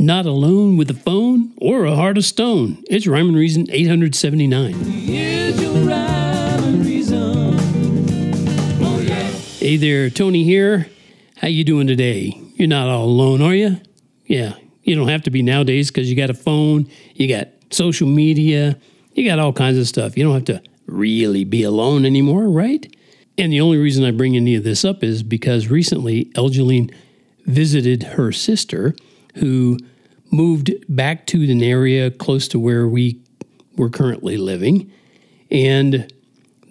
Not alone with a phone or a heart of stone. It's Rhyme and Reason 879. Here's your rhyme and reason. Oh yeah. Hey there, Tony here. How you doing today? You're not all alone, are you? Yeah, you don't have to be nowadays because you got a phone, you got social media, you got all kinds of stuff. You don't have to really be alone anymore, right? And the only reason I bring any of this up is because recently Elgielene visited her sister who moved back to an area close to where we were currently living. And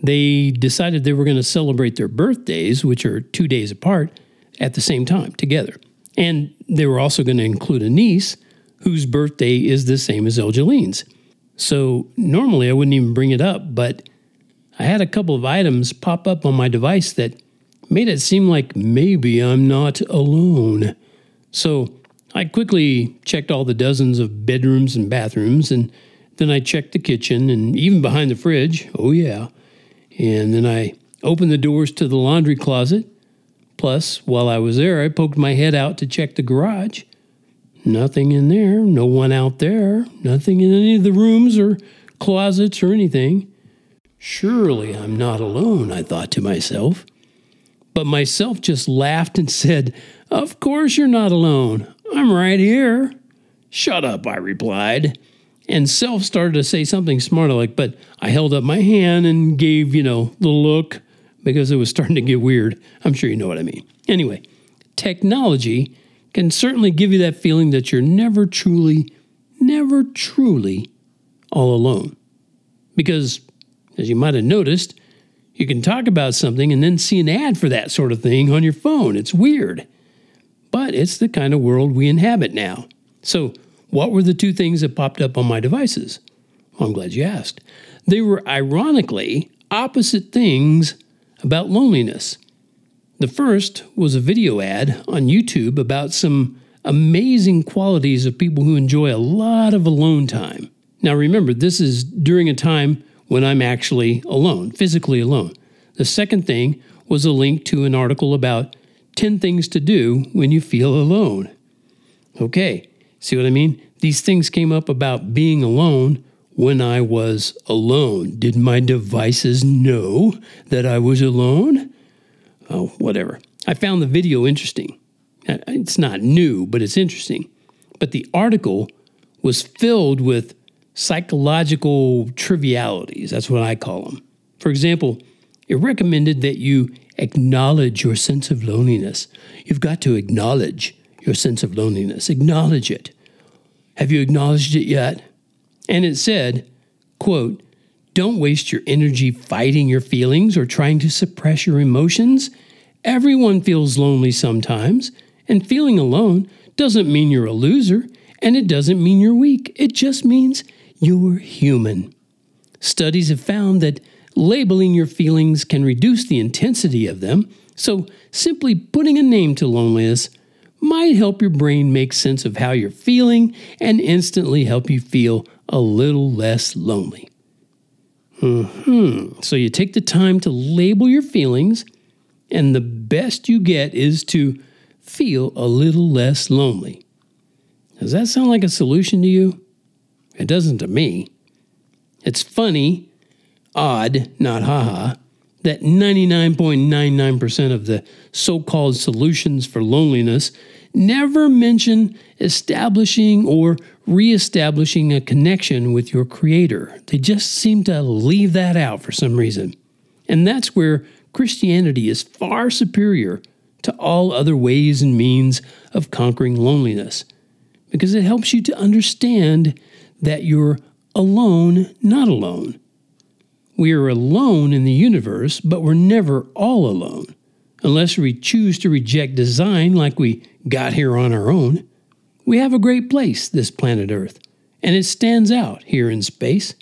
they decided they were going to celebrate their birthdays, which are two days apart, at the same time together. And they were also going to include a niece whose birthday is the same as Elgielene's. So normally I wouldn't even bring it up, but I had a couple of items pop up on my device that made it seem like maybe I'm not alone. So I quickly checked all the dozens of bedrooms and bathrooms, and then I checked the kitchen and even behind the fridge. Oh, yeah. And then I opened the doors to the laundry closet. Plus, while I was there, I poked my head out to check the garage. Nothing in there, no one out there, nothing in any of the rooms or closets or anything. Surely I'm not alone, I thought to myself. But myself just laughed and said, Of course you're not alone. I'm right here. Shut up, I replied. And self started to say something smart like, but I held up my hand and gave, you know, the look because it was starting to get weird. I'm sure you know what I mean. Anyway, technology can certainly give you that feeling that you're never truly, never truly all alone. Because, as you might have noticed, you can talk about something and then see an ad for that sort of thing on your phone. It's weird. But it's the kind of world we inhabit now. So, what were the two things that popped up on my devices? Well, I'm glad you asked. They were ironically opposite things about loneliness. The first was a video ad on YouTube about some amazing qualities of people who enjoy a lot of alone time. Now, remember, this is during a time when I'm actually alone, physically alone. The second thing was a link to an article about 10 things to do when you feel alone. Okay, see what I mean? These things came up about being alone when I was alone. Did my devices know that I was alone? Oh, whatever. I found the video interesting. Uh, It's not new, but it's interesting. But the article was filled with psychological trivialities. That's what I call them. For example, it recommended that you acknowledge your sense of loneliness. You've got to acknowledge your sense of loneliness. Acknowledge it. Have you acknowledged it yet? And it said, quote, don't waste your energy fighting your feelings or trying to suppress your emotions. Everyone feels lonely sometimes, and feeling alone doesn't mean you're a loser, and it doesn't mean you're weak. It just means you're human. Studies have found that labeling your feelings can reduce the intensity of them, so simply putting a name to loneliness might help your brain make sense of how you're feeling and instantly help you feel a little less lonely. hmm So you take the time to label your feelings, and the best you get is to feel a little less lonely. Does that sound like a solution to you? It doesn't to me. It's funny, odd, not haha, that 99.99% of the so called solutions for loneliness never mention establishing or reestablishing a connection with your Creator. They just seem to leave that out for some reason. And that's where Christianity is far superior to all other ways and means of conquering loneliness, because it helps you to understand that you're alone, not alone. We are alone in the universe, but we're never all alone, unless we choose to reject design like we got here on our own. We have a great place, this planet Earth, and it stands out here in space.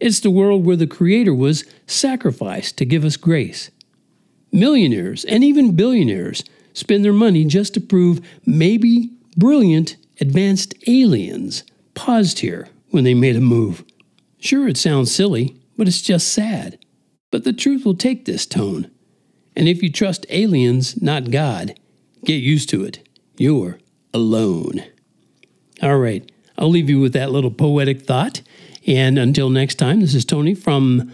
It's the world where the Creator was sacrificed to give us grace. Millionaires and even billionaires spend their money just to prove maybe brilliant advanced aliens paused here when they made a move. Sure, it sounds silly, but it's just sad. But the truth will take this tone. And if you trust aliens, not God, get used to it. You're alone. All right. I'll leave you with that little poetic thought. And until next time, this is Tony from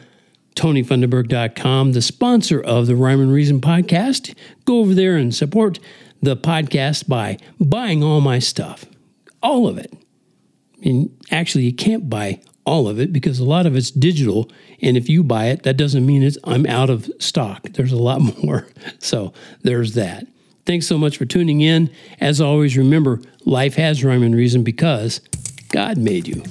TonyFunderburk.com, the sponsor of the Rhyme and Reason podcast. Go over there and support the podcast by buying all my stuff, all of it. And actually, you can't buy all of it because a lot of it's digital. And if you buy it, that doesn't mean it's I'm out of stock. There's a lot more. So there's that. Thanks so much for tuning in. As always, remember life has rhyme and reason because God made you.